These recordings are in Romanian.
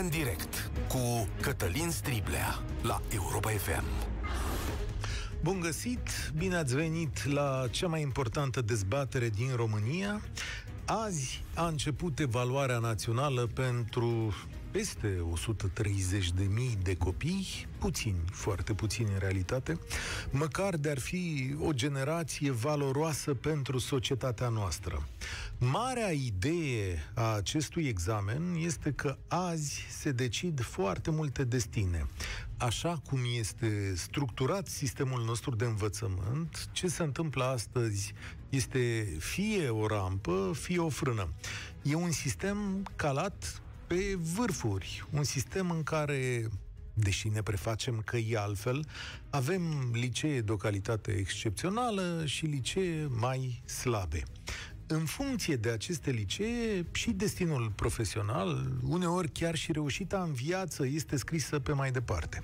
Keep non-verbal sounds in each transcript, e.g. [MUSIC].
România în direct cu Cătălin Striblea la Europa FM. Bun găsit, bine ați venit la cea mai importantă dezbatere din România. Azi a început evaluarea națională pentru peste 130.000 de copii, puțini, foarte puțini în realitate, măcar de ar fi o generație valoroasă pentru societatea noastră. Marea idee a acestui examen este că azi se decid foarte multe destine. Așa cum este structurat sistemul nostru de învățământ, ce se întâmplă astăzi este fie o rampă, fie o frână. E un sistem calat pe vârfuri, un sistem în care deși ne prefacem că e altfel, avem licee de o calitate excepțională și licee mai slabe. În funcție de aceste licee, și destinul profesional, uneori chiar și reușita în viață, este scrisă pe mai departe.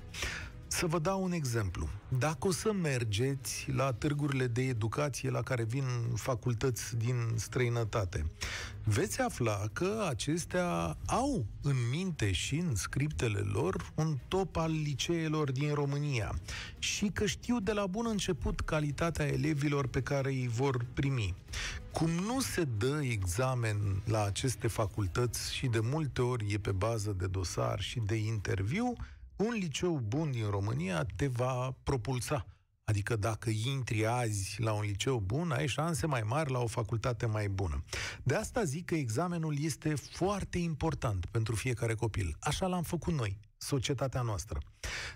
Să vă dau un exemplu. Dacă o să mergeți la târgurile de educație la care vin facultăți din străinătate, veți afla că acestea au în minte și în scriptele lor un top al liceelor din România și că știu de la bun început calitatea elevilor pe care îi vor primi. Cum nu se dă examen la aceste facultăți și de multe ori e pe bază de dosar și de interviu, un liceu bun din România te va propulsa. Adică dacă intri azi la un liceu bun, ai șanse mai mari la o facultate mai bună. De asta zic că examenul este foarte important pentru fiecare copil. Așa l-am făcut noi, societatea noastră.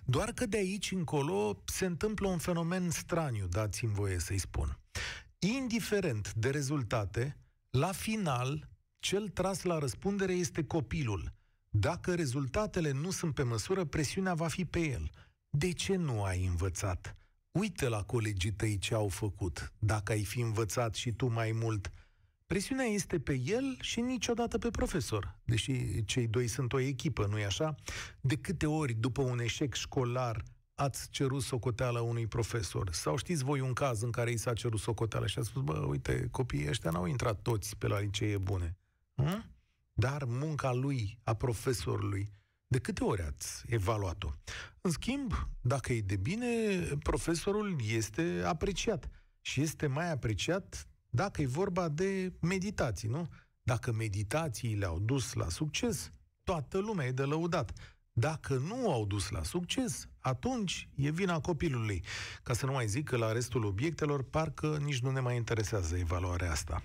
Doar că de aici încolo se întâmplă un fenomen straniu, dați-mi voie să-i spun. Indiferent de rezultate, la final, cel tras la răspundere este copilul – dacă rezultatele nu sunt pe măsură, presiunea va fi pe el. De ce nu ai învățat? Uite la colegii tăi ce au făcut. Dacă ai fi învățat și tu mai mult, presiunea este pe el și niciodată pe profesor. Deși cei doi sunt o echipă, nu-i așa? De câte ori după un eșec școlar ați cerut socoteală unui profesor? Sau știți voi un caz în care i s-a cerut socoteală și a spus, bă, uite, copiii ăștia n-au intrat toți pe la licee bune. Hm? Dar munca lui, a profesorului, de câte ori ați evaluat-o? În schimb, dacă e de bine, profesorul este apreciat. Și este mai apreciat dacă e vorba de meditații, nu? Dacă meditațiile au dus la succes, toată lumea e de lăudat. Dacă nu au dus la succes, atunci e vina copilului. Ca să nu mai zic că la restul obiectelor parcă nici nu ne mai interesează evaluarea asta.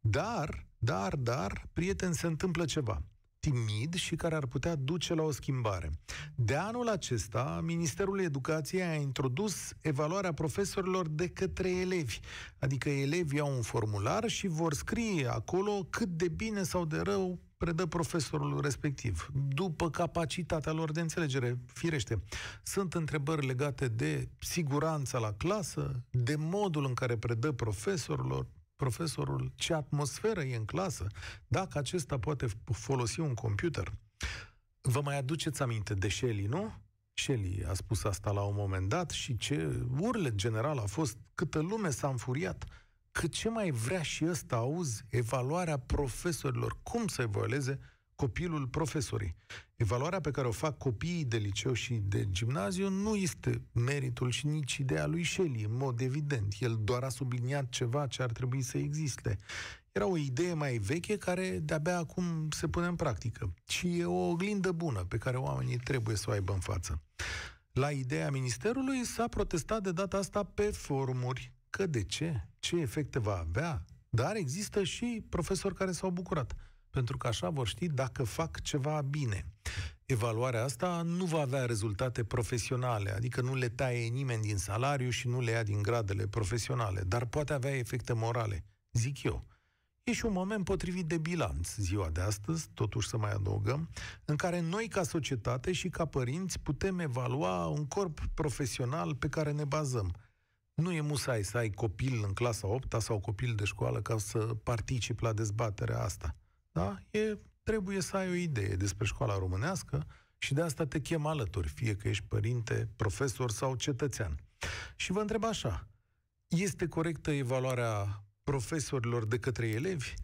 Dar, dar, dar, prieten, se întâmplă ceva timid și care ar putea duce la o schimbare. De anul acesta, Ministerul Educației a introdus evaluarea profesorilor de către elevi. Adică elevii au un formular și vor scrie acolo cât de bine sau de rău predă profesorul respectiv, după capacitatea lor de înțelegere. Firește, sunt întrebări legate de siguranța la clasă, de modul în care predă profesorilor, profesorul ce atmosferă e în clasă, dacă acesta poate folosi un computer. Vă mai aduceți aminte de Shelley, nu? Shelley a spus asta la un moment dat și ce urlet general a fost, câtă lume s-a înfuriat, că ce mai vrea și ăsta, auzi, evaluarea profesorilor, cum să evalueze copilul profesorii. Evaluarea pe care o fac copiii de liceu și de gimnaziu nu este meritul și nici ideea lui Shelley, în mod evident. El doar a subliniat ceva ce ar trebui să existe. Era o idee mai veche care de-abia acum se pune în practică. Și e o oglindă bună pe care oamenii trebuie să o aibă în față. La ideea ministerului s-a protestat de data asta pe forumuri. Că de ce? Ce efecte va avea? Dar există și profesori care s-au bucurat pentru că așa vor ști dacă fac ceva bine. Evaluarea asta nu va avea rezultate profesionale, adică nu le taie nimeni din salariu și nu le ia din gradele profesionale, dar poate avea efecte morale, zic eu. E și un moment potrivit de bilanț ziua de astăzi, totuși să mai adăugăm, în care noi ca societate și ca părinți putem evalua un corp profesional pe care ne bazăm. Nu e musai să ai copil în clasa 8 sau copil de școală ca să participi la dezbaterea asta. Da? E, trebuie să ai o idee despre școala românească și de asta te chem alături, fie că ești părinte, profesor sau cetățean. Și vă întreb așa, este corectă evaluarea profesorilor de către elevi?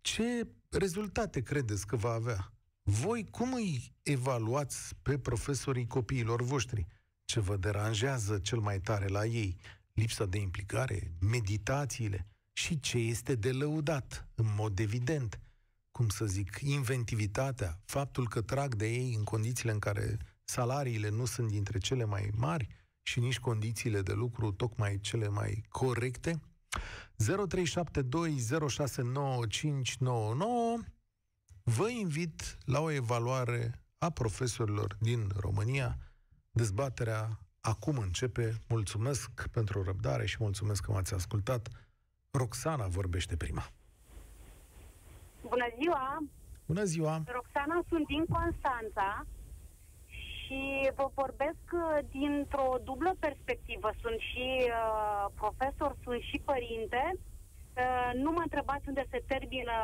Ce rezultate credeți că va avea? Voi cum îi evaluați pe profesorii copiilor voștri? Ce vă deranjează cel mai tare la ei? Lipsa de implicare? Meditațiile? Și ce este de lăudat, în mod evident? Cum să zic, inventivitatea, faptul că trag de ei în condițiile în care salariile nu sunt dintre cele mai mari și nici condițiile de lucru tocmai cele mai corecte? 0372069599 Vă invit la o evaluare a profesorilor din România. Dezbaterea acum începe. Mulțumesc pentru răbdare și mulțumesc că m-ați ascultat. Roxana vorbește prima. Bună ziua! Bună ziua! Roxana, sunt din Constanța și vă vorbesc uh, dintr-o dublă perspectivă. Sunt și uh, profesor, sunt și părinte. Uh, nu mă întrebați unde se termină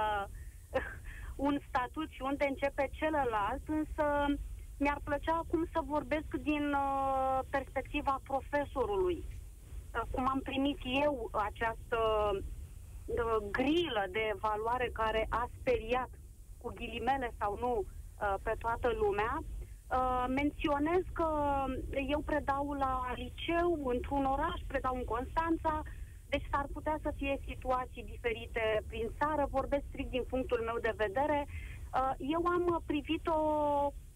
un statut și unde începe celălalt, însă mi-ar plăcea acum să vorbesc din uh, perspectiva profesorului. Uh, cum am primit eu această uh, grilă de evaluare care a speriat, cu ghilimele sau nu, uh, pe toată lumea, Uh, menționez că eu predau la liceu într-un oraș, predau în Constanța, deci s-ar putea să fie situații diferite prin țară, vorbesc strict din punctul meu de vedere. Uh, eu am privit-o,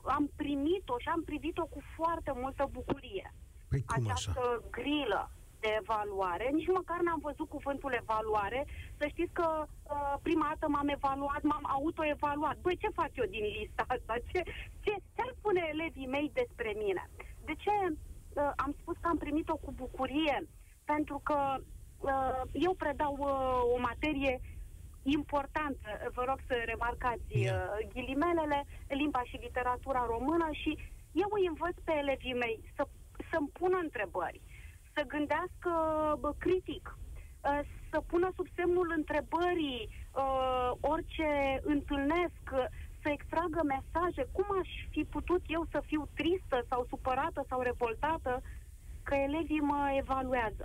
am primit-o și am privit-o cu foarte multă bucurie. Păi cum Această așa? grilă de evaluare, nici măcar n-am văzut cuvântul evaluare. Să știți că uh, prima dată m-am evaluat, m-am autoevaluat. Băi, ce fac eu din lista asta? Ce, ce, ce ar spune elevii mei despre mine? De ce uh, am spus că am primit-o cu bucurie? Pentru că uh, eu predau uh, o materie importantă, vă rog să remarcați uh, ghilimelele, limba și literatura română și eu îi învăț pe elevii mei să, să-mi pună întrebări, să gândească bă, critic, uh, să pună sub semnul întrebării uh, orice întâlnesc, uh, să extragă mesaje. Cum aș fi putut eu să fiu tristă sau supărată sau revoltată că elevii mă evaluează?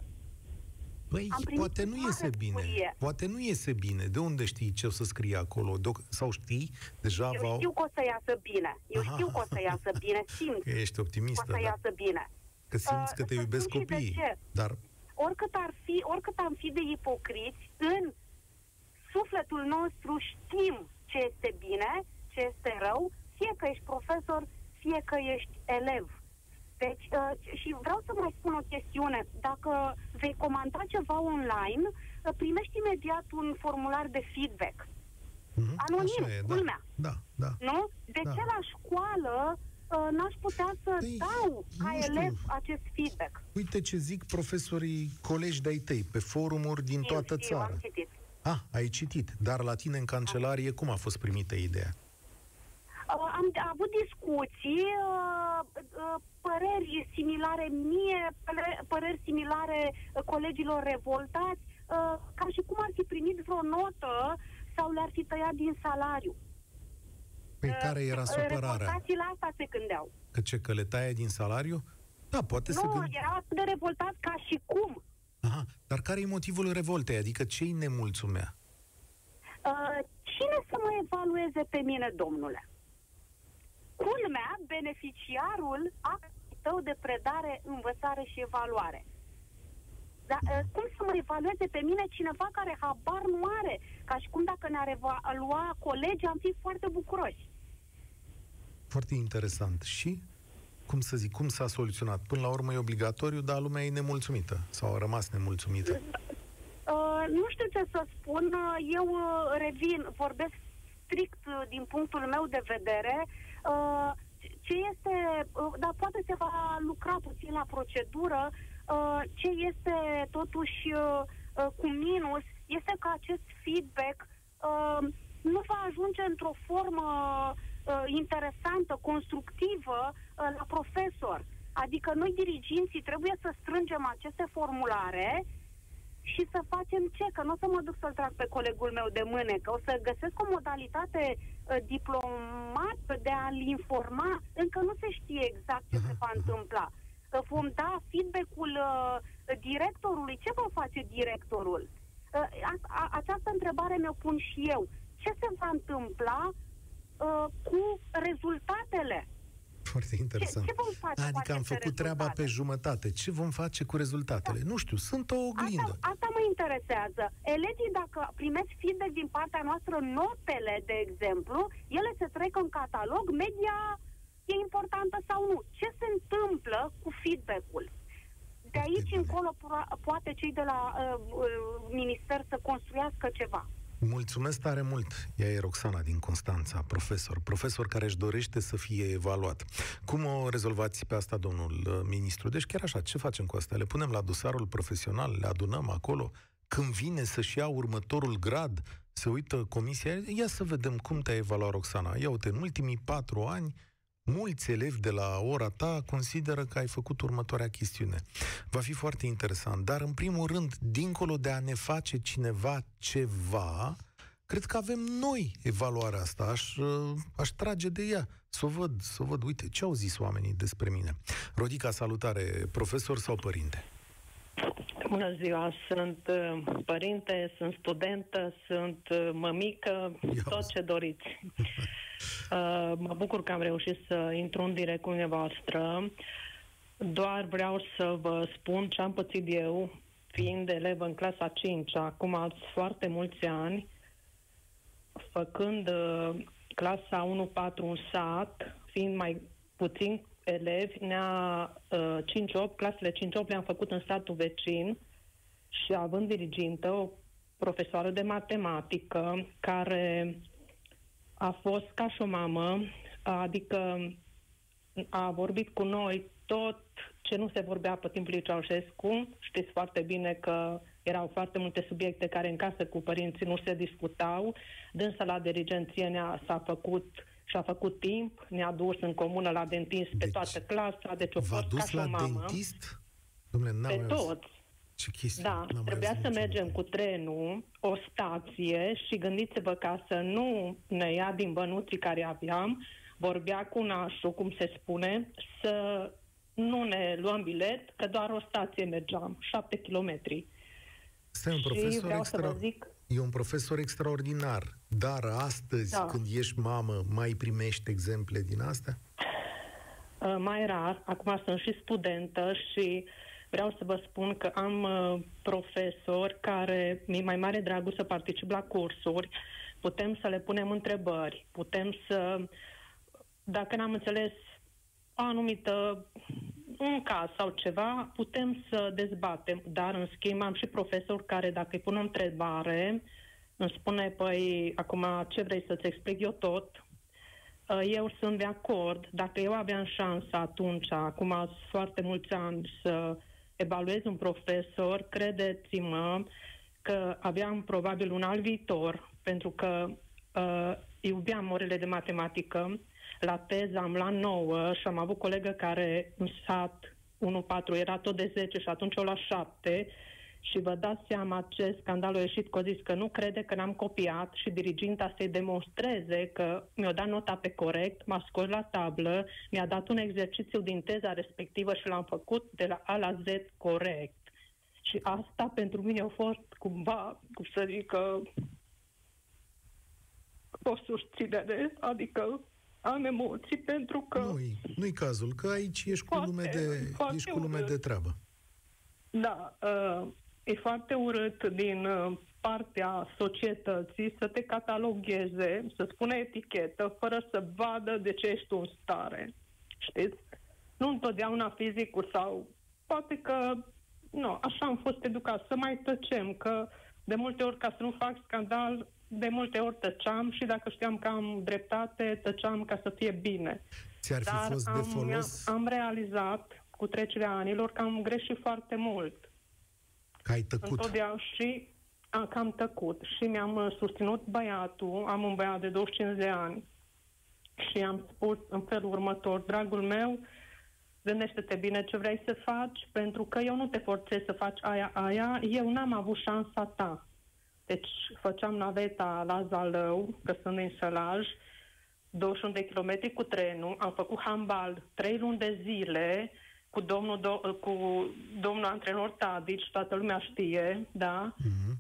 Păi, Am primit poate nu mare iese bine. bucurie. Poate nu iese bine. De unde știi ce o să scrie acolo? De- sau știi? Deja Eu v-au... știu că o să iasă bine. Eu Aha. știu că o să iasă bine. [LAUGHS] Simt Că ești că o optimistă, să da? iasă bine. Că simți Uh, că te să iubesc spun și de copiii. ce. Dar Oricât ar fi, oricât am fi de ipocriți, în sufletul nostru știm ce este bine, ce este rău, fie că ești profesor, fie că ești elev. Deci, uh, și vreau să mai spun o chestiune. Dacă vei comanda ceva online, uh, primești imediat un formular de feedback. mhm, Anonim, așa e, culmea. da. Da, da. Nu? De Da. ce la școală uh, n-aș putea să Păi, dau ca nu știu. elev acest feedback? Uite ce zic profesorii colegi de-ai tăi, pe forumuri din Știu, toată știu, țara. Am citit. Ah, ai citit. Dar la tine în cancelarie cum a fost primită ideea? Uh, am avut discuții, uh, uh, păreri similare mie, păre- păreri similare uh, colegilor revoltați, uh, ca și cum ar fi primit vreo notă sau le-ar fi tăiat din salariu. Păi Uh, care era uh, supărarea? Revoltații la asta se gândeau. Că ce, că le taie din salariu? Da, poate să Nu, gând... erau atât de revoltați ca și cum. Aha, dar care e motivul revoltei? Adică ce-i nemulțumea? Uh, cine să mă evalueze pe mine, domnule? Culmea, beneficiarul actului tău de predare, învățare și evaluare. Dar uh, cum să mă evalueze pe mine cineva care habar nu are? Ca și cum dacă ne-ar evalua colegii, am fi foarte bucuroși. Foarte interesant. Și, cum să zic, cum s-a soluționat? Până la urmă e obligatoriu, dar lumea e nemulțumită. Sau a rămas nemulțumită. Uh, nu știu ce să spun. Uh, Eu uh, revin, vorbesc strict uh, din punctul meu de vedere. Uh, ce este, uh, dar poate se va lucra puțin la procedură. Uh, ce este totuși uh, uh, cu minus este că acest feedback uh, nu va ajunge într-o formă uh, interesantă, constructivă uh, la profesor. Adică noi, diriginții, trebuie să strângem aceste formulare și să facem ce? Că nu o să mă duc să-l trag pe colegul meu de mânecă, o să găsesc o modalitate uh, diplomată de a-l informa. Încă nu se știe exact ce se va întâmpla. Uh, vom da feedback-ul uh, directorului. Ce va face directorul? Uh, a, a, această întrebare mi-o pun și eu. Ce se va întâmpla uh, cu rezultatele. Foarte interesant. Ce, ce vom face adică cu am făcut rezultate? treaba pe jumătate. Ce vom face cu rezultatele? Da. Nu știu, sunt o oglindă. Asta, asta mă interesează. Elevii, dacă primesc feedback din partea noastră, notele, de exemplu, ele se trec în catalog, media e importantă sau nu. Ce se întâmplă cu feedback-ul? De aici încolo poate cei de la uh, uh, minister să construiască ceva. Mulțumesc tare mult. Ea e Roxana din Constanța, profesor. Profesor care își dorește să fie evaluat. Cum o rezolvați pe asta, domnul uh, ministru? Deci chiar așa, ce facem cu asta? Le punem la dosarul profesional, le adunăm acolo? Când vine să-și ia următorul grad, se uită comisia, ia să vedem cum te-a evaluat Roxana. Ia uite, în ultimii patru ani, mulți elevi de la ora ta consideră că ai făcut următoarea chestiune. Va fi foarte interesant, dar în primul rând, dincolo de a ne face cineva ceva, cred că avem noi evaluarea asta. Aș, aș trage de ea, să o văd, să o văd. Uite, ce au zis oamenii despre mine? Rodica, salutare, profesor sau părinte? Bună ziua, sunt uh, părinte, sunt studentă, sunt uh, mămică, Ia tot ce doriți. [LAUGHS] Uh, mă bucur că am reușit să intru în direct cu dumneavoastră. Doar vreau să vă spun ce am pățit eu, fiind elev în clasa 5 acum ați foarte mulți ani, făcând uh, clasa 1-4 un sat, fiind mai puțin elevi, ne-a uh, 5-8, clasele 5-8 le-am făcut în statul vecin și având dirigintă o profesoară de matematică care a fost ca și o mamă, adică a vorbit cu noi tot ce nu se vorbea pe timpul lui Ceaușescu. Știți foarte bine că erau foarte multe subiecte care în casă cu părinții nu se discutau. Dânsa la dirigenție ne-a, s-a făcut și a făcut timp, ne-a dus în comună la dentist deci, pe toată clasa, deci o fost ca și o mamă. dentist? Dom'le, pe toți. Ce chestie? Da, N-am trebuia să mergem cu trenul, o stație și gândiți-vă ca să nu ne ia din bănuții care aveam, vorbea cu nașul, cum se spune, să nu ne luăm bilet, că doar o stație mergeam, șapte kilometri. Stai, un profesor extra... zic... E un profesor extraordinar, dar astăzi, da. când ești mamă, mai primești exemple din astea? Uh, mai rar. Acum sunt și studentă și uh, Vreau să vă spun că am uh, profesori care mi-e mai mare dragul să particip la cursuri, putem să le punem întrebări, putem să, dacă n-am înțeles o anumită un caz sau ceva, putem să dezbatem, dar în schimb am și profesori care dacă îi pun o întrebare, îmi spune, păi, acum ce vrei să-ți explic eu tot? Uh, eu sunt de acord, dacă eu aveam șansa atunci, acum foarte mulți ani, să evaluez un profesor, credeți-mă că aveam probabil un alt viitor, pentru că uh, iubeam orele de matematică. La teză am la 9 și am avut colegă care în sat 1-4 era tot de 10 și atunci o la 7 și vă dați seama ce scandal a ieșit că a zis că nu crede că n-am copiat și diriginta să-i demonstreze că mi-a dat nota pe corect, m-a scos la tablă, mi-a dat un exercițiu din teza respectivă și l-am făcut de la A la Z corect. Și asta pentru mine a fost cumva, cum să zic, o susținere, adică am emoții pentru că... Nu-i, nu-i cazul, că aici ești cu lume de, ești cu lume de treabă. Da, uh, e foarte urât din uh, partea societății să te catalogheze, să spune etichetă, fără să vadă de ce ești în stare. Știți? Nu întotdeauna fizicul sau poate că nu, așa am fost educat, să mai tăcem, că de multe ori, ca să nu fac scandal, de multe ori tăceam și dacă știam că am dreptate, tăceam ca să fie bine. Ți-ar fi Dar fost am, de folos? am realizat cu trecerea anilor că am greșit foarte mult. Că ai tăcut. Întotdeauna și a, că am tăcut și mi-am uh, susținut băiatul, am un băiat de 25 de ani. Și am spus în felul următor, dragul meu, gândește-te bine ce vrei să faci, pentru că eu nu te forțez să faci aia, aia, eu n-am avut șansa ta. Deci făceam naveta la Zalău, că sunt din Sălaj, 21 de kilometri cu trenul, am făcut handbal 3 luni de zile, cu domnul, do, cu domnul antrenor Tadici, toată lumea știe, da? Mm-hmm.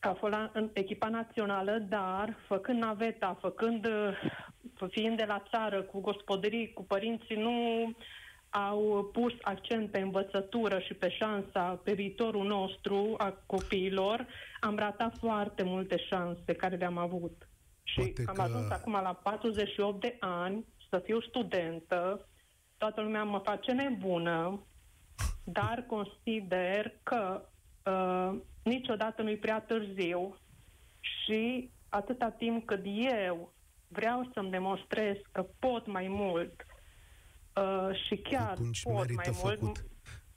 a fost la, în echipa națională, dar făcând naveta, făcând, uh, fiind de la țară, cu gospodării, cu părinții, nu au pus accent pe învățătură și pe șansa, pe viitorul nostru a copiilor, am ratat foarte multe șanse care le-am avut. Și Poate am că... ajuns acum la 48 de ani să fiu studentă, toată lumea mă face nebună, dar consider că uh, niciodată nu-i prea târziu și atâta timp cât eu vreau să-mi demonstrez că pot mai mult uh, și chiar Atunci pot mai făcut. mult,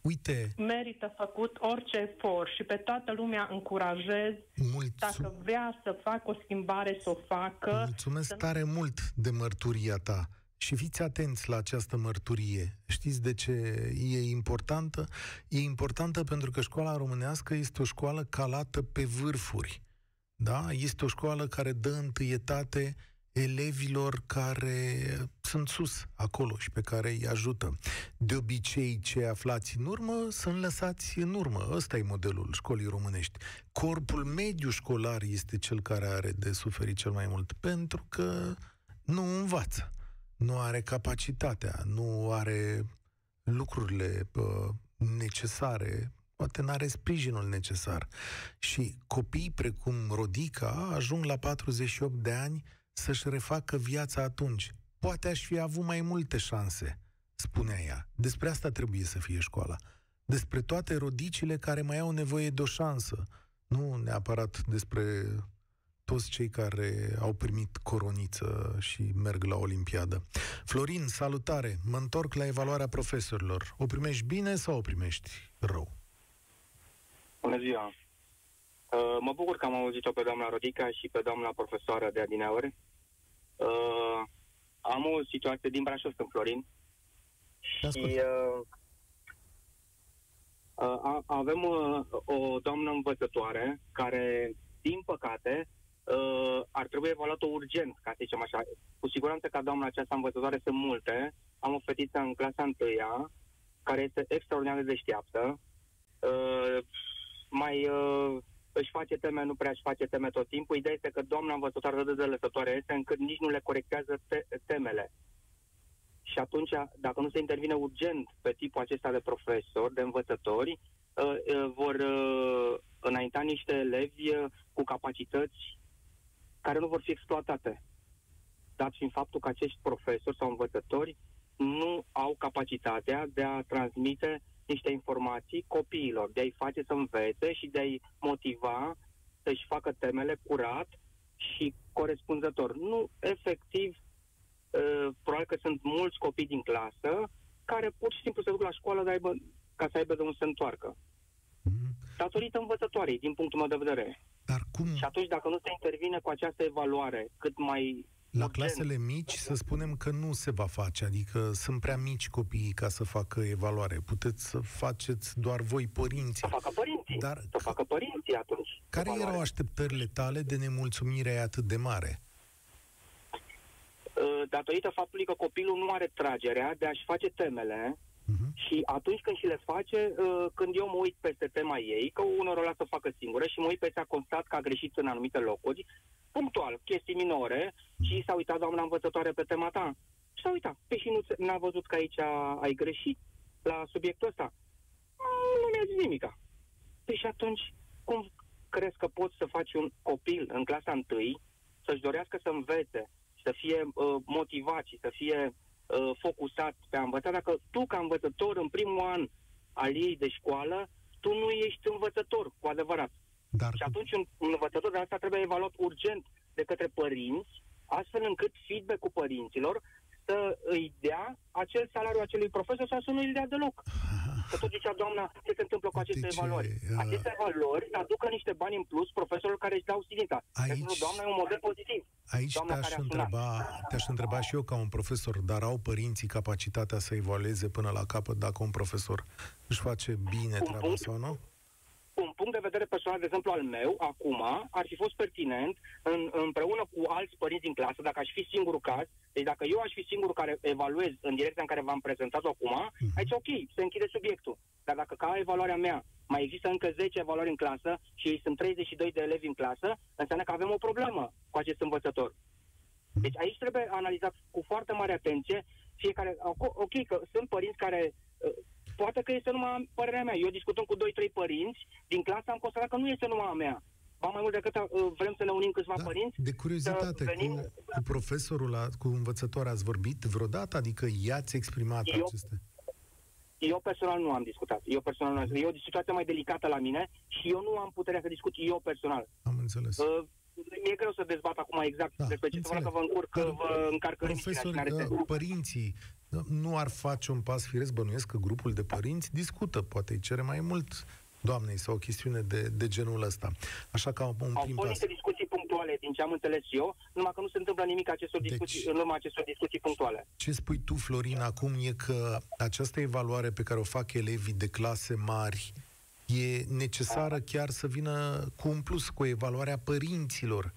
Uite. Merită făcut orice efort și pe toată lumea încurajez Mulțum... dacă vrea să facă o schimbare, să o facă. Mulțumesc să... tare mult de mărturia ta. Și fiți atenți la această mărturie. Știți de ce e importantă? E importantă pentru că școala românească este o școală calată pe vârfuri. Da? Este o școală care dă întâietate elevilor care sunt sus acolo și pe care îi ajută. De obicei, ce aflați în urmă sunt lăsați în urmă. Ăsta e modelul școlii românești. Corpul mediu școlar este cel care are de suferit cel mai mult, pentru că nu învață nu are capacitatea, nu are lucrurile uh, necesare, poate nu are sprijinul necesar. Și copii precum Rodica ajung la 48 de ani să-și refacă viața atunci. Poate aș fi avut mai multe șanse, spunea ea. Despre asta trebuie să fie școala. Despre toate rodicile care mai au nevoie de o șansă. Nu neapărat despre toți cei care au primit coroniță și merg la Olimpiadă. Florin, salutare! Mă întorc la evaluarea profesorilor. O primești bine sau o primești rău? Bună ziua! Uh, mă bucur că am auzit-o pe doamna Rodica și pe doamna profesoară de adineauri. Uh, am o situație din Brașov, sunt Florin. Și uh, uh, avem uh, o doamnă învățătoare care, din păcate, uh, ar trebui evaluat-o urgent, ca să zicem așa. Cu siguranță ca doamna aceasta învățătoare sunt multe. Am o fetiță în clasa întâia, care este extraordinar de deșteaptă. Uh, mai uh, își face teme, nu prea își face teme tot timpul. Ideea este că doamna învățătoare de lăsătoare este încât nici nu le corectează te- temele. Și atunci, dacă nu se intervine urgent pe tipul acesta de profesori, de învățători, uh, uh, vor uh, înainta niște elevi uh, cu capacități care nu vor fi exploatate. Dat fiind faptul că acești profesori sau învățători nu au capacitatea de a transmite niște informații copiilor, de a-i face să învețe și de a-i motiva să-și facă temele curat și corespunzător. Nu efectiv, uh, probabil că sunt mulți copii din clasă care pur și simplu se duc la școală de aibă, ca să aibă de unde să întoarcă. Mm-hmm. Datorită învățătoarei, din punctul meu de vedere. Dar cum... Și atunci, dacă nu se intervine cu această evaluare cât mai la urgent, clasele mici, să spunem că nu se va face, adică sunt prea mici copiii ca să facă evaluare. Puteți să faceți doar voi părinții. Să facă părinții. Dar să facă părinții atunci. Care evaluare. erau așteptările tale de nemulțumire atât de mare? Uh, datorită faptului că copilul nu are tragerea de a-și face temele, Uh-huh. Și atunci când și le face, uh, când eu mă uit peste tema ei, că unor o lasă să facă singură și mă uit peste a constat că a greșit în anumite locuri, punctual, chestii minore, și s-a uitat doamna învățătoare pe tema ta. Și s-a uitat. Pe și nu n-a văzut că aici ai greșit la subiectul ăsta. Nu mi-a zis nimica. Păi și atunci, cum crezi că poți să faci un copil în clasa întâi să-și dorească să învețe, să fie uh, motivat și să fie uh, focusat pe a învăța, dacă tu ca învățător în primul an al ei de școală, tu nu ești învățător cu adevărat. Dar... Și atunci un, un învățător de asta trebuie evaluat urgent de către părinți, astfel încât feedback-ul părinților să îi dea acel salariu acelui profesor sau să nu îi dea deloc. Că tot zicea doamna, ce se întâmplă cu aceste deci, evaluări? Uh... Aceste evaluări să aducă niște bani în plus profesorilor care își dau silința. Aici... Pentru doamna e un model pozitiv. Aici te-aș întreba, te-aș întreba și eu ca un profesor, dar au părinții capacitatea să evalueze până la capăt dacă un profesor își face bine un treaba punct, sau nu? Un punct punct de vedere personal, de exemplu, al meu, acum, ar fi fost pertinent, în, împreună cu alți părinți din clasă, dacă aș fi singurul caz, deci dacă eu aș fi singurul care evaluez în direcția în care v-am prezentat acum, uh-huh. aici ok, se închide subiectul. Dar dacă ca evaluarea mea mai există încă 10 evaluări în clasă și ei sunt 32 de elevi în clasă, înseamnă că avem o problemă cu acest învățător. Deci aici trebuie analizat cu foarte mare atenție fiecare... Ok, că sunt părinți care uh, poate că este numai părerea mea. Eu discutăm cu 2-3 părinți din clasă, am constatat că nu este numai a mea. Ba mai mult decât uh, vrem să ne unim câțiva da, părinți. De curiozitate, venim... cu, cu profesorul, la, cu învățător ați vorbit vreodată? Adică i-ați exprimat eu, aceste... Eu personal nu am discutat. Eu personal nu am discutat. E o situație mai delicată la mine și eu nu am puterea să discut eu personal. Am înțeles. Uh, mi-e greu să dezbat acum exact da, despre ce că vă încurc, că vă încarcă Profesori, uh, părinții nu ar face un pas firesc, bănuiesc că grupul de părinți discută, poate îi cere mai mult doamnei sau o chestiune de, de genul ăsta. Așa că un Au prim fost niște discuții punctuale, din ce am înțeles eu, numai că nu se întâmplă nimic acestor deci, discuții, în urma acestor discuții punctuale. Ce spui tu, Florin, acum e că această evaluare pe care o fac elevii de clase mari e necesară da. chiar să vină cu un plus, cu evaluarea părinților.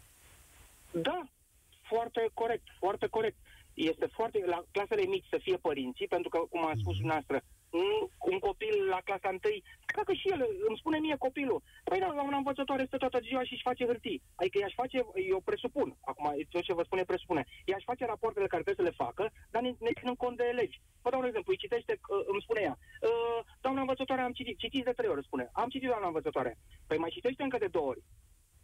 Da, foarte corect, foarte corect este foarte, la clasele mici să fie părinții, pentru că, cum a spus dumneavoastră, un copil la clasa întâi, cred că și el îmi spune mie copilul, păi da, la un învățătoare stă toată ziua și își face hârtii. Adică i-aș face, eu presupun, acum tot ce vă spune presupune, i-aș face rapoartele care trebuie să le facă, dar ne, ne ținând cont de elegi. Vă dau un exemplu, îi citește, uh, îmi spune ea, uh, doamna învățătoare am citit, citiți de trei ori, spune, am citit doamna învățătoare. Păi mai citește încă de două ori.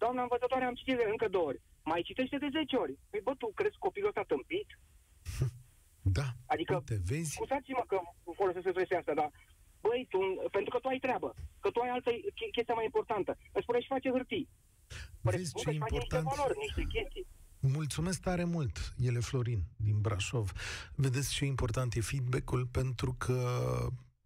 Doamna învățătoare am citit de încă două ori. Mai citește de zece ori. Păi bă, tu crezi copilul ăsta tâmpit? [LAUGHS] Da, adică, uite, vezi? scuzați-mă că folosesc expresia asta, dar băi, tu, pentru că tu ai treabă, că tu ai altă chestia mai importantă. Îți spune și face hârtii. Vezi ce important... Niște valori, niște chestii. Mulțumesc tare mult, ele Florin, din Brașov. Vedeți ce important e feedback-ul, pentru că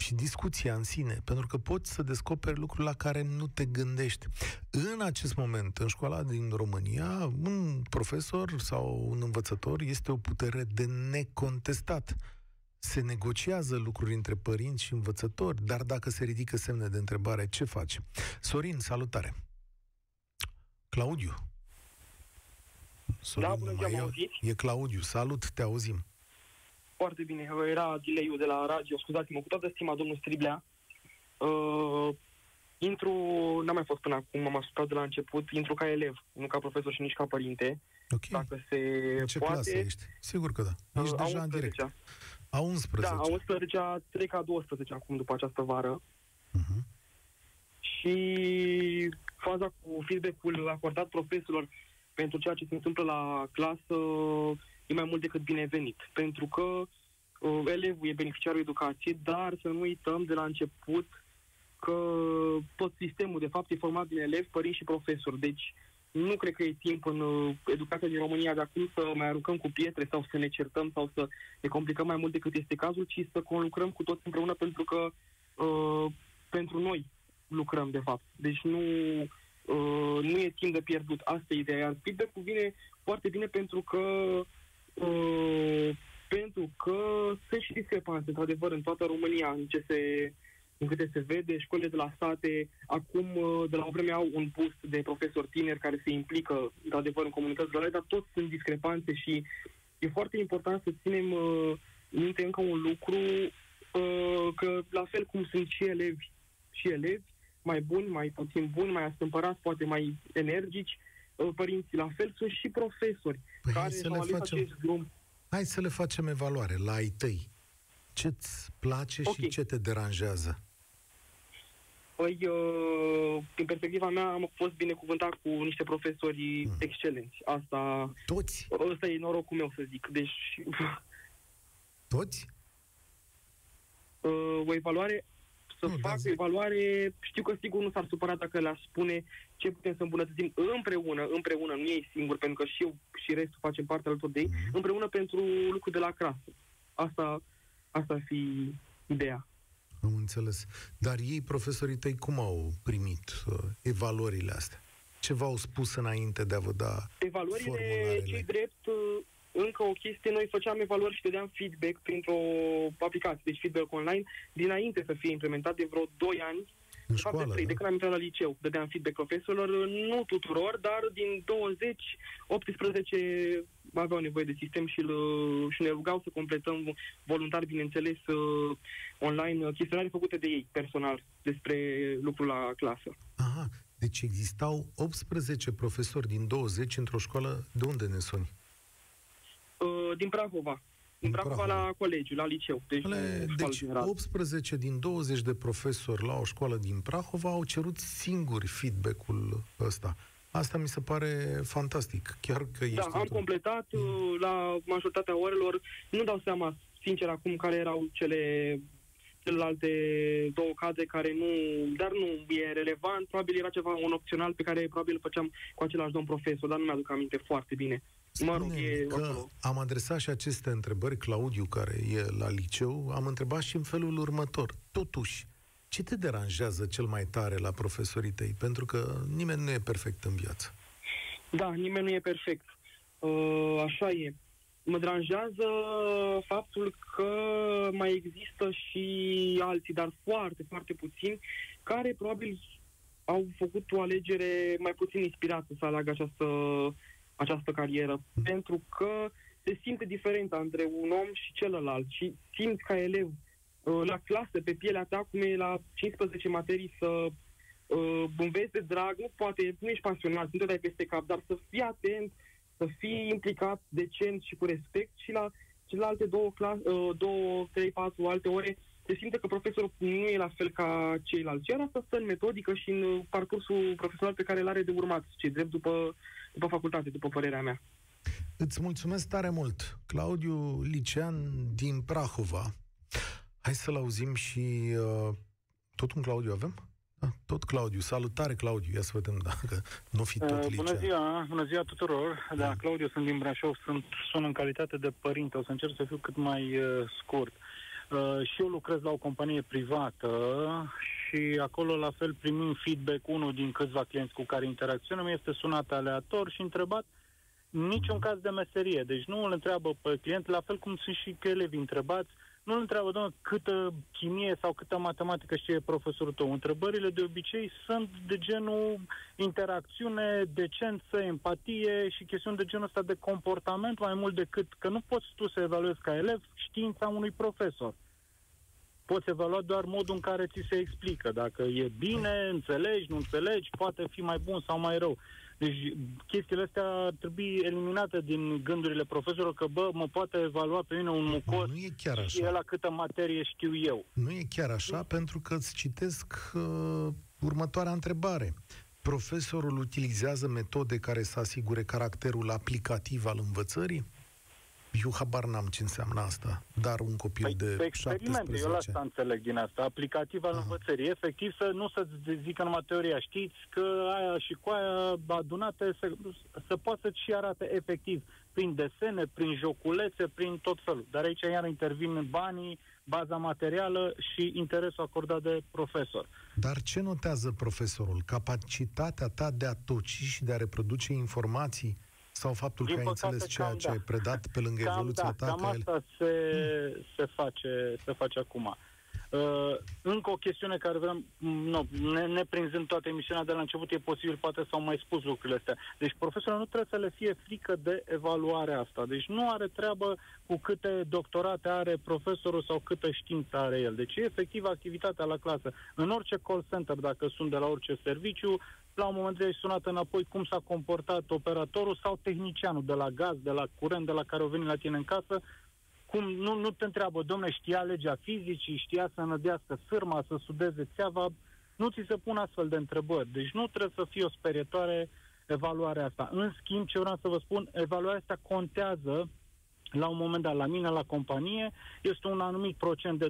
și discuția în sine, pentru că poți să descoperi lucruri la care nu te gândești. În acest moment, în școala din România, un profesor sau un învățător este o putere de necontestat. Se negociază lucruri între părinți și învățători, dar dacă se ridică semne de întrebare, ce faci? Sorin, salutare! Claudiu. Sorin, da, bună ziua, E Claudiu, salut, te auzim foarte bine. Era delay de la radio, scuzați-mă, cu toată stima, domnul Striblea. Uh, intru, n-am mai fost până acum, m-am asuprat de la început, intru ca elev, nu ca profesor și nici ca părinte. Ok. Dacă se Ce poate. clasă ești? Sigur că da. Ești uh, deja în direct. A 11 Da, a 11 trec ca 12 acum după această vară. Uh-huh. Și faza cu feedback-ul acordat profesorilor pentru ceea ce se întâmplă la clasă e mai mult decât binevenit, pentru că uh, elevul e beneficiarul educației, dar să nu uităm de la început că tot sistemul, de fapt, e format din elevi, părinți și profesori. Deci, nu cred că e timp în uh, educația din România de acum să mai aruncăm cu pietre sau să ne certăm sau să ne complicăm mai mult decât este cazul, ci să conlucrăm cu toți împreună pentru că uh, pentru noi lucrăm, de fapt. Deci nu, uh, nu e timp de pierdut. Asta e ideea. Iar feedback-ul vine foarte bine pentru că Uh, pentru că sunt și discrepanțe, într-adevăr, în toată România, în ce se, în câte se vede, școlile de la state, acum, uh, de la o vreme, au un boost de profesori tineri care se implică, într-adevăr, în comunități rurale, dar toți sunt discrepanțe și e foarte important să ținem uh, minte încă un lucru, uh, că la fel cum sunt și elevi și elevi, mai buni, mai puțin buni, mai astâmpărați, poate mai energici, uh, părinții la fel sunt și profesori Păi care să le facem, drum. Hai să le facem evaluare la ai tăi. Ce-ți place okay. și ce te deranjează? Păi, uh, din perspectiva mea, am fost binecuvântat cu niște profesori hmm. excelenți. Asta... Toți? Ăsta e norocul meu, să zic. Deci... [LAUGHS] Toți? Uh, o evaluare să nu, fac da, evaluare, știu că sigur nu s-ar supăra dacă le-aș spune ce putem să îmbunătățim împreună, împreună, nu ei singur, pentru că și eu și restul facem parte alături de ei, mm-hmm. împreună pentru lucruri de la crasă. Asta, asta ar fi ideea. Am înțeles. Dar ei, profesorii tăi, cum au primit uh, evaluările astea? Ce v-au spus înainte de a vă da Evaluările, cei drept, uh, încă o chestie, noi făceam evaluări și dădeam feedback printr-o aplicație, deci feedback online, dinainte să fie implementat de vreo 2 ani, În de fapt, școală, de, trei, da? de când am intrat la liceu, dădeam feedback profesorilor, nu tuturor, dar din 20, 18 aveau nevoie de sistem și, îl, și ne rugau să completăm voluntar, bineînțeles, uh, online, uh, chestionare făcute de ei, personal, despre lucrul la clasă. Aha, deci existau 18 profesori din 20 într-o școală. De unde ne suni? Uh, din Prahova. Din Din Prahova, Prahova. la colegiu, la liceu. Deci, Ale, nu școală deci generală. 18 din 20 de profesori la o școală din Prahova au cerut singuri feedback-ul ăsta. Asta mi se pare fantastic. Chiar că ești Da, am într-un- completat uh, la majoritatea orelor. Nu dau seama, sincer, acum care erau cele celelalte două cadre care nu, dar nu e relevant, probabil era ceva un opțional pe care probabil îl făceam cu același domn profesor, dar nu mi-aduc aminte foarte bine. Mă rog, Spune-mi e că acolo. am adresat și aceste întrebări Claudiu, care e la liceu, am întrebat și în felul următor. Totuși, ce te deranjează cel mai tare la profesorii tăi? Pentru că nimeni nu e perfect în viață. Da, nimeni nu e perfect. Uh, așa e. Mă deranjează faptul că mai există și alții, dar foarte, foarte puțini, care probabil au făcut o alegere mai puțin inspirată să aleagă această, această carieră. Pentru că se simte diferența între un om și celălalt și simți ca elev uh, la clasă, pe pielea ta, cum e la 15 materii să uh, înveți de drag, nu poate, nu ești pasionat, nu te dai peste cap, dar să fii atent, să fii implicat decent și cu respect și la celelalte două, clas, uh, două, trei, patru alte ore se simte că profesorul nu e la fel ca ceilalți. Iar asta stă în metodică și în uh, parcursul profesional pe care îl are de urmat, ce drept după, după facultate, după părerea mea. Îți mulțumesc tare mult, Claudiu Licean din Prahova. Hai să-l auzim și... Uh, tot un Claudiu avem? Da, tot Claudiu. Salutare, Claudiu. Ia să vedem dacă nu fi tot Uh, Licean. Bună ziua, bună ziua tuturor. Da, Claudiu, sunt din Brașov, sunt, sun în calitate de părinte. O să încerc să fiu cât mai uh, scurt. Uh, și eu lucrez la o companie privată și acolo la fel primim feedback unul din câțiva clienți cu care interacționăm este sunat aleator și întrebat niciun caz de meserie. Deci nu îl întreabă pe client, la fel cum sunt și elevii întrebați, nu îl întreabă, domnule, câtă chimie sau câtă matematică știe profesorul tău. Întrebările de obicei sunt de genul interacțiune, decență, empatie și chestiuni de genul ăsta de comportament mai mult decât că nu poți tu să evaluezi ca elev știința unui profesor. Poți evalua doar modul în care ți se explică. Dacă e bine, înțelegi, nu înțelegi, poate fi mai bun sau mai rău. Deci chestiile astea ar trebui eliminate din gândurile profesorilor că, bă, mă poate evalua pe mine un mucos Nu e chiar și așa. el la câtă materie știu eu. Nu e chiar așa, pentru că îți citesc uh, următoarea întrebare. Profesorul utilizează metode care să asigure caracterul aplicativ al învățării? Eu habar n-am ce înseamnă asta, dar un copil Păi, de pe experimente, 17 eu la asta înțeleg din asta, aplicativ al Aha. învățării. Efectiv să nu să zică numai teoria, știți că aia și cu aia adunate să, să poată să și arate efectiv prin desene, prin joculețe, prin tot felul. Dar aici iar intervin banii, baza materială și interesul acordat de profesor. Dar ce notează profesorul? Capacitatea ta de a toci și de a reproduce informații? Sau faptul Din că ai păcate, înțeles ceea cam ce da. ai predat pe lângă Cam, evoluția da, ta? cam ca el? asta se, se, face, se face acum. Uh, încă o chestiune care vreau, nu, ne, neprinzând toată emisiunea de la început, e posibil, poate s-au mai spus lucrurile astea. Deci profesorul nu trebuie să le fie frică de evaluarea asta. Deci nu are treabă cu câte doctorate are profesorul sau câtă știință are el. Deci e efectiv activitatea la clasă. În orice call center, dacă sunt de la orice serviciu, la un moment dat e sunat înapoi cum s-a comportat operatorul sau tehnicianul de la gaz, de la curent, de la care o veni la tine în casă, cum nu, nu te întreabă, domne, știa legea fizicii, știa să nădească sârma, să sudeze țeava, nu ți se pun astfel de întrebări. Deci nu trebuie să fie o sperietoare evaluarea asta. În schimb, ce vreau să vă spun, evaluarea asta contează la un moment dat, la mine, la companie, este un anumit procent de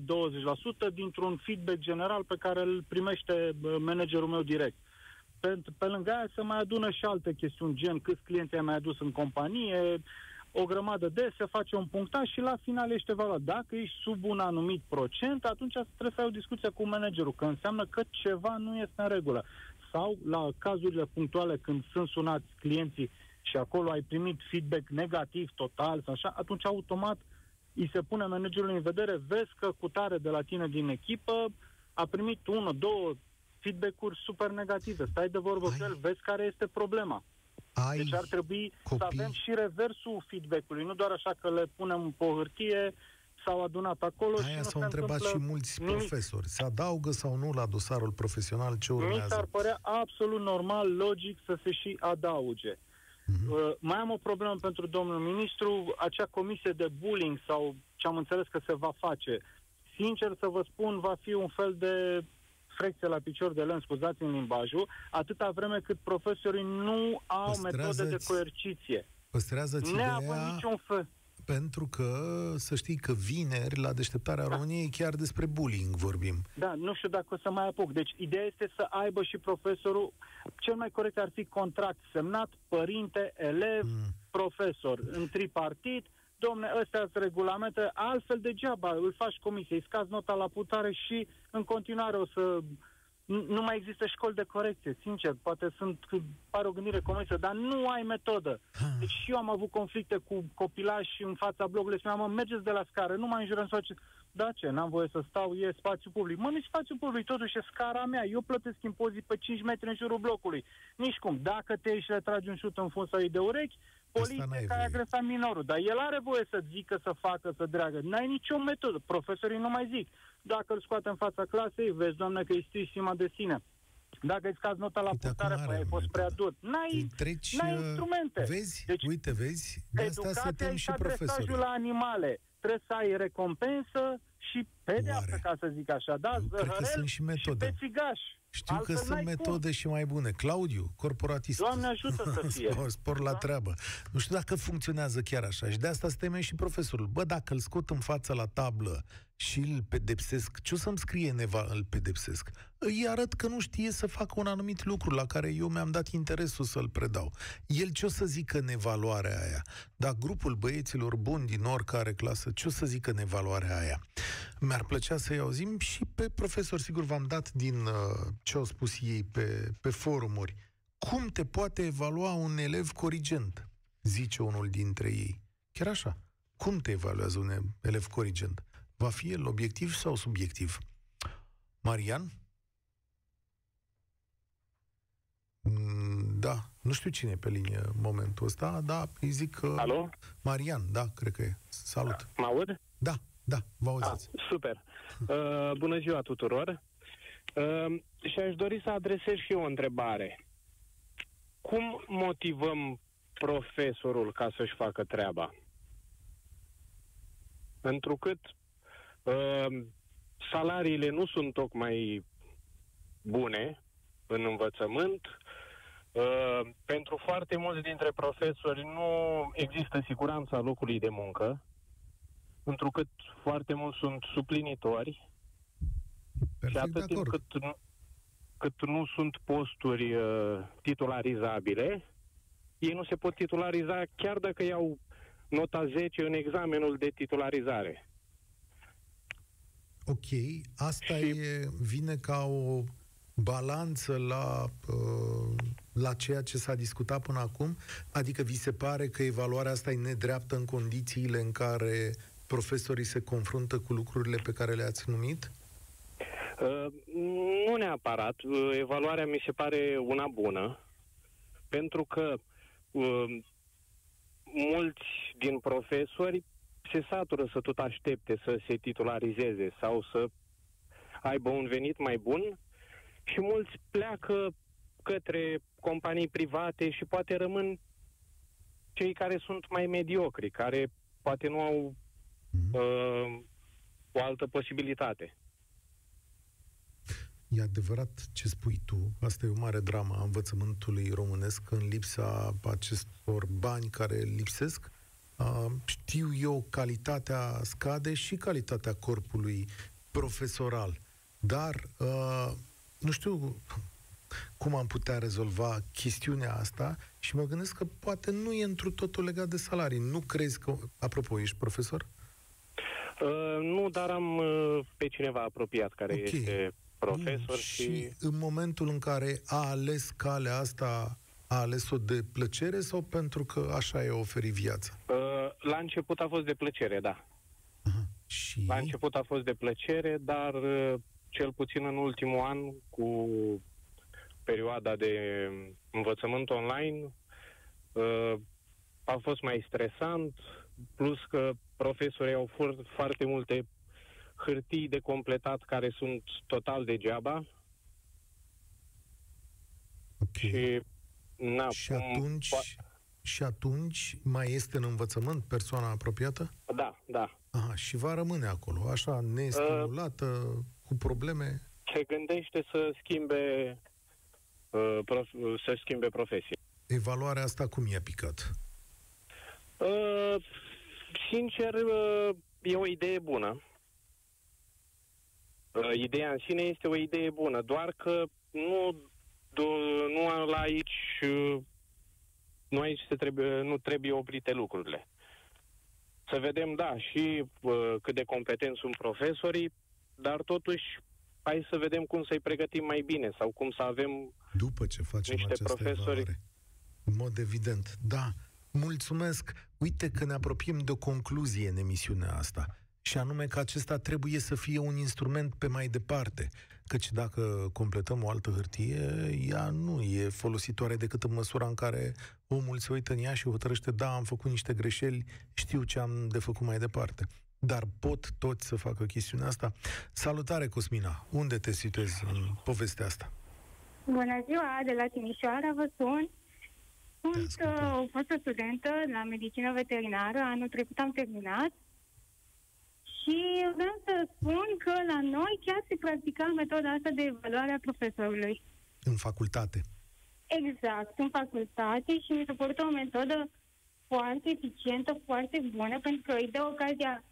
20% dintr-un feedback general pe care îl primește bă, managerul meu direct. Pe, pe lângă aia se mai adună și alte chestiuni, gen câți clienți ai mai adus în companie, o grămadă de, se face un punctaj și la final ești evaluat. Dacă ești sub un anumit procent, atunci trebuie să ai o discuție cu managerul, că înseamnă că ceva nu este în regulă. Sau la cazurile punctuale când sunt sunați clienții și acolo ai primit feedback negativ total sau așa, atunci automat îi se pune managerului în vedere, vezi că cu tare de la tine din echipă a primit 1, 2, feedback-uri super negative. Stai de vorbă Ai. cu el, vezi care este problema. Ai Deci ar trebui copii? să avem și reversul feedback-ului, nu doar așa că le punem pe o hârtie, s-au adunat acolo și Aia nu s-au se întrebat și întâmplă mulți nimic. profesori. Se adaugă sau nu la dosarul profesional ce Mi s-ar urmează? părea absolut normal, logic să se și adauge. Mhm. Uh, mai am o problemă pentru domnul ministru, acea comisie de bullying sau ce am înțeles că se va face. Sincer să vă spun, va fi un fel de frecție la picior de lemn, scuzați în limbajul, atâta vreme cât profesorii nu au metode de Păstrează-ți coerciție. Păstrează-ți Neavând ideea niciun fel. pentru că să știi că vineri la deșteptarea României chiar despre bullying vorbim. Da, nu știu dacă o să mai apuc. Deci ideea este să aibă și profesorul, cel mai corect ar fi contract semnat, părinte, elev, Mm. profesor, în tripartit, domne, ăstea sunt regulamente, altfel degeaba îl faci comisie, îi scazi nota la putare și în continuare o să nu nu mai există școli de corecție, sincer, poate sunt, pare o gândire comunistă, dar nu ai metodă. Deci și eu am avut conflicte cu copilași în fața blogului, spuneam, mă, mergeți de la scară, nu mai înjurăm să faceți. Da, ce, n-am voie să stau, e spațiu public. Mă, nu spațiu public, totuși e scara mea. Eu plătesc impozit pe 5 metri în jurul blocului. Nici cum. Dacă te ieși și le tragi un șut în fund sau îi de urechi, Asta poliția n-ai că ai voie. agresat minorul. Dar el are voie să zică, să facă, să dreagă. N-ai nicio metodă. Profesorii nu mai zic. Dacă îl scoate în fața clasei, vezi, doamne, că e stima de sine. Dacă îți scazi nota la Uite, acum putare, are păi ai o fost prea metodă. dur. N-ai, Îi treci, n-ai uh, instrumente. Vezi? Deci, Uite, vezi? De asta se Educația tem e și ca dresajul profesorii. la animale. Trebuie să ai recompensă și pedeapsă, Oare? ca să zic așa. Da, Eu cred că zăhărel sunt și metode. Și pețigaș. Știu Altfel că sunt n-ai cum. metode și mai bune. Claudiu, corporatist. Doamne ajută să fie. [LAUGHS] Spor, spor la Da. treabă. Nu știu dacă funcționează chiar așa. Și de asta se teme și profesorul. Bă, dacă îl scot în față la tablă și îl pedepsesc, ce o să-mi scrie neva îl pedepsesc? Îi arăt că nu știe să facă un anumit lucru la care eu mi-am dat interesul să-l predau. El ce o să zică în evaluarea aia? Dar grupul băieților buni din oricare clasă, ce o să zică în evaluarea aia? Mi-ar plăcea să-i auzim și pe profesor, sigur v-am dat din uh, ce au spus ei pe, pe forumuri. Cum te poate evalua un elev corigent? Zice unul dintre ei. Chiar așa. Cum te evaluează un elev corigent? Va fi el obiectiv sau subiectiv? Marian? Mm, Da, nu știu cine e pe linie în momentul ăsta, dar îi zic că... Alo? Marian, da, cred că e. Salut. Mă aud? Da, da, vă Ah, auziți. super. Uh, bună ziua tuturor. Uh, și aș dori să adresez și eu o întrebare. Cum motivăm profesorul ca să-și facă treaba? Întrucât uh, salariile nu sunt tocmai bune în învățământ, uh, pentru foarte mulți dintre profesori nu există siguranța locului de muncă, întrucât foarte mulți sunt suplinitori și Perfect de atât timp acord. cât nu, cât nu sunt posturi uh, titularizabile, ei nu se pot titulariza chiar dacă iau nota 10 în examenul de titularizare. Ok, asta Și- e, vine ca o balanță la, uh, la ceea ce s-a discutat până acum? Adică vi se pare că evaluarea asta e nedreaptă în condițiile în care profesorii se confruntă cu lucrurile pe care le-ați numit? Uh, nu neapărat. Uh, evaluarea mi se pare una bună, pentru că uh, mulți din profesori se satură să tot aștepte să se titularizeze sau să aibă un venit mai bun și mulți pleacă către companii private și poate rămân cei care sunt mai mediocri, care poate nu au Mhm. uh, o altă posibilitate. E adevărat ce spui tu, asta e o mare dramă a învățământului românesc în lipsa acestor bani care lipsesc. Uh, știu eu, calitatea scade și calitatea corpului profesoral, dar uh, nu știu cum am putea rezolva chestiunea asta și mă gândesc că poate nu e întru totul legat de salarii. Nu crezi că... Apropo, ești profesor? Uh, nu, dar am uh, pe cineva apropiat care Ok. este profesor Mm, și... și în momentul în care a ales calea asta, a ales-o de plăcere sau pentru că așa i-a oferit viața? Uh, la început a fost de plăcere, da. Aha. Și La început a fost de plăcere, dar uh, cel puțin în ultimul an, cu perioada de învățământ online, uh, a fost mai stresant, plus că profesorii au foarte multe hârtii de completat care sunt total degeaba. Ok. Și, na, și atunci, și atunci mai este în învățământ persoana apropiată? Da, da. Aha, și va rămâne acolo, așa, nestimulată, uh, cu probleme? Se gândește să schimbe, uh, prof, să schimbe profesie. Evaluarea asta cum i-a picat? Uh, sincer, uh, e o idee bună. Uh, ideea în sine este o idee bună, doar că nu, do- nu la aici, uh, nu aici se trebuie, nu trebuie oprite lucrurile. Să vedem, da, și uh, cât de competenți sunt profesorii, dar totuși hai să vedem cum să-i pregătim mai bine sau cum să avem După ce facem niște această profesori. evaluare. În mod evident, da. Mulțumesc. Uite că ne apropiem de o concluzie în emisiunea asta. Și anume că acesta trebuie să fie un instrument pe mai departe. Căci dacă completăm o altă hârtie, ea nu e folositoare decât în măsura în care omul se uită în ea și hotărăște, da, am făcut niște greșeli, știu ce am de făcut mai departe. Dar pot toți să facă chestiunea asta? Salutare, Cosmina! Unde te situezi în povestea asta? Bună ziua, de la Timișoara vă sun. Sunt uh, o fostă studentă la medicină veterinară, anul trecut am terminat și vreau să spun că la noi chiar se practica metoda asta de evaluare a profesorului. În facultate. Exact, în facultate și mi se părut o metodă foarte eficientă, foarte bună, pentru că îi dă ocazia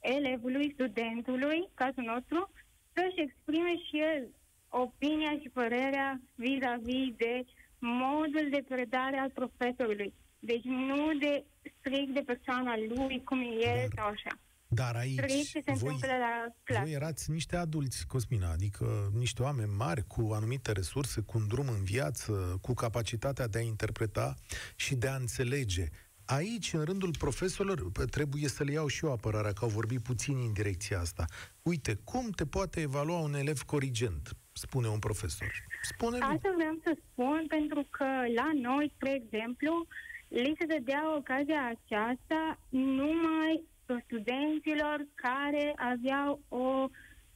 elevului, studentului, cazul nostru, să-și exprime și el opinia și părerea vis-a-vis de modul de predare al profesorului. Deci nu de strict de persoana lui, cum e el sau așa. Dar aici, Strict ce se voi, întâmplă la clasă. voi erați niște adulți, Cosmina, adică niște oameni mari cu anumite resurse, cu un drum în viață, cu capacitatea de a interpreta și de a înțelege. Aici, în rândul profesorilor, p- trebuie să le iau și eu apărarea, că au vorbit puțin în direcția asta. Uite, cum te poate evalua un elev corigent, spune un profesor? Spune Asta vreau să spun pentru că la noi, spre exemplu, li se dădea ocazia aceasta numai studenților care aveau o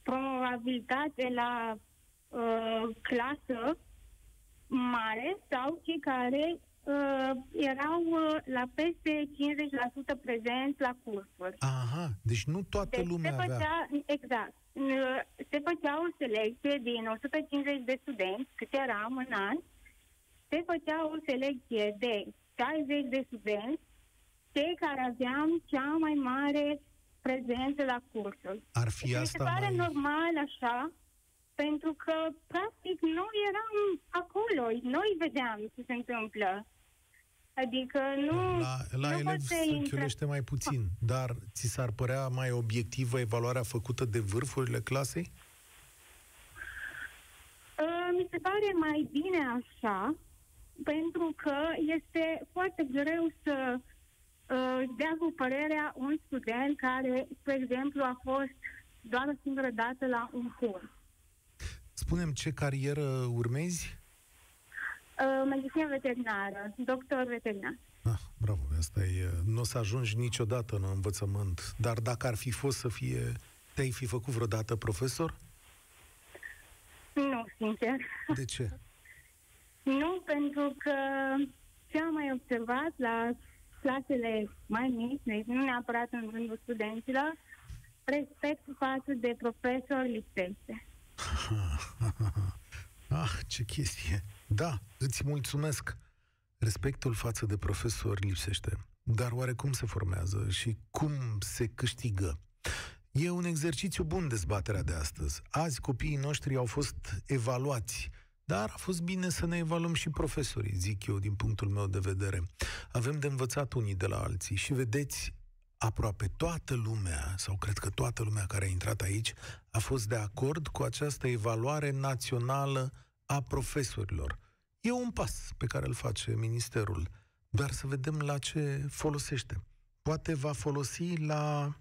promovabilitate la uh, clasă mare sau cei care uh, erau uh, la peste 50% prezenți la cursuri. Aha, deci nu toată Deci lumea se avea... făcea, exact, uh, se făcea o selecție din 150 de studenți, cât eram în an, se făcea o selecție de 60 de studenți, cei care aveam cea mai mare prezență la cursuri. Ar fi Și mi se asta pare mai... normal așa, pentru că, practic, noi eram acolo, noi vedeam ce se întâmplă. Adică nu... La, la nu elev poți să se intre- chiulește mai puțin, dar ți s-ar părea mai obiectivă evaluarea făcută de vârfurile clasei? Uh, mi se pare mai bine așa, pentru că este foarte greu să uh, dea cu părerea un student care, spre exemplu, a fost doar o singură dată la un curs. Spunem ce carieră urmezi? Uh, medicină veterinară, doctor veterinar. Ah, bravo, asta e... Nu o să ajungi niciodată în învățământ, dar dacă ar fi fost să fie... Te-ai fi făcut vreodată profesor? Nu, sincer. De ce? [LAUGHS] Nu, pentru că ce am mai observat la clasele mai mici, deci nu neapărat în rândul studenților, respectul față de profesor lipsește. [LAUGHS] Ah, ce chestie. Da, îți mulțumesc. Respectul față de profesori lipsește. Dar oare cum se formează și cum se câștigă? E un exercițiu bun dezbaterea de astăzi. Azi copiii noștri au fost evaluați, dar a fost bine să ne evaluăm și profesorii, zic eu, din punctul meu de vedere. Avem de învățat unii de la alții și vedeți, aproape toată lumea, sau cred că toată lumea care a intrat aici, a fost de acord cu această evaluare națională a profesorilor. E un pas pe care îl face ministerul, dar să vedem la ce folosește. Poate va folosi la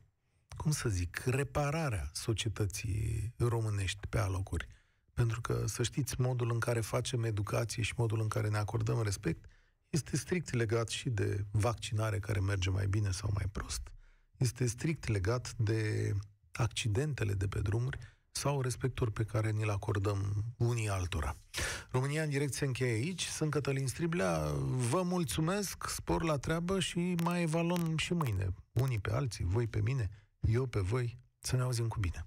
cum să zic, repararea societății românești pe alocuri. Pentru că, să știți, modul în care facem educație și modul în care ne acordăm respect este strict legat și de vaccinare care merge mai bine sau mai prost. Este strict legat de accidentele de pe drumuri sau respectul pe care ni-l acordăm unii altora. România în direct se încheie aici. Sunt Cătălin Striblea. Vă mulțumesc, spor la treabă și mai evaluăm și mâine. Unii pe alții, voi pe mine, eu pe voi. Să ne auzim cu bine.